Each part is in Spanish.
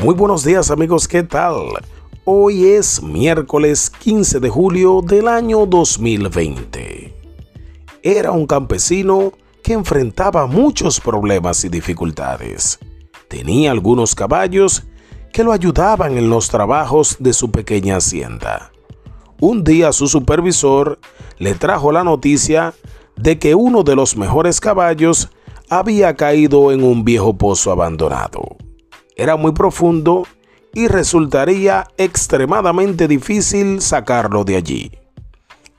Muy buenos días amigos, ¿qué tal? Hoy es miércoles 15 de julio del año 2020. Era un campesino que enfrentaba muchos problemas y dificultades. Tenía algunos caballos que lo ayudaban en los trabajos de su pequeña hacienda. Un día su supervisor le trajo la noticia de que uno de los mejores caballos había caído en un viejo pozo abandonado. Era muy profundo y resultaría extremadamente difícil sacarlo de allí.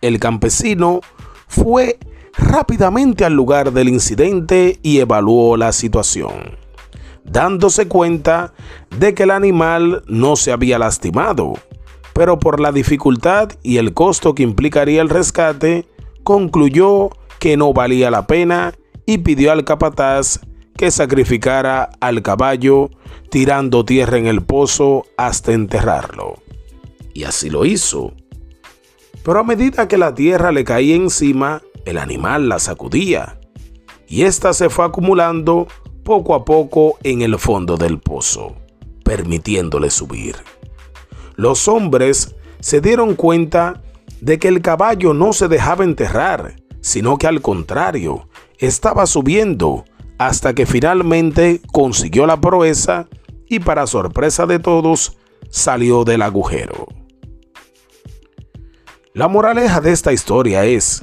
El campesino fue rápidamente al lugar del incidente y evaluó la situación, dándose cuenta de que el animal no se había lastimado, pero por la dificultad y el costo que implicaría el rescate, concluyó que no valía la pena y pidió al capataz que sacrificara al caballo tirando tierra en el pozo hasta enterrarlo. Y así lo hizo. Pero a medida que la tierra le caía encima, el animal la sacudía y ésta se fue acumulando poco a poco en el fondo del pozo, permitiéndole subir. Los hombres se dieron cuenta de que el caballo no se dejaba enterrar, sino que al contrario, estaba subiendo hasta que finalmente consiguió la proeza y para sorpresa de todos salió del agujero. La moraleja de esta historia es,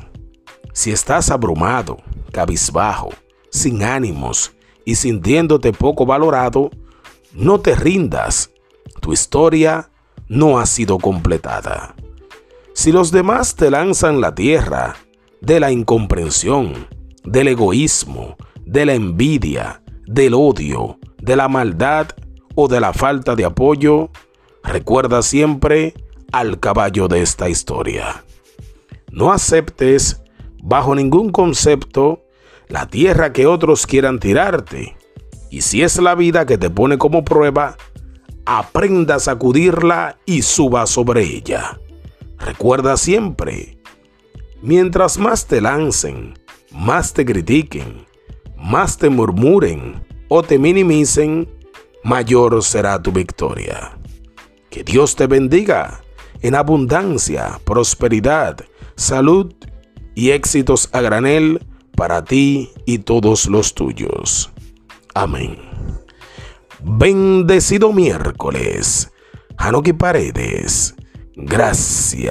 si estás abrumado, cabizbajo, sin ánimos y sintiéndote poco valorado, no te rindas, tu historia no ha sido completada. Si los demás te lanzan la tierra de la incomprensión, del egoísmo, de la envidia, del odio, de la maldad o de la falta de apoyo, recuerda siempre al caballo de esta historia. No aceptes bajo ningún concepto la tierra que otros quieran tirarte. Y si es la vida que te pone como prueba, aprenda a sacudirla y suba sobre ella. Recuerda siempre, mientras más te lancen, más te critiquen, más te murmuren o te minimicen, mayor será tu victoria. Que Dios te bendiga en abundancia, prosperidad, salud y éxitos a granel para ti y todos los tuyos. Amén. Bendecido miércoles. Hanoki Paredes. Gracias.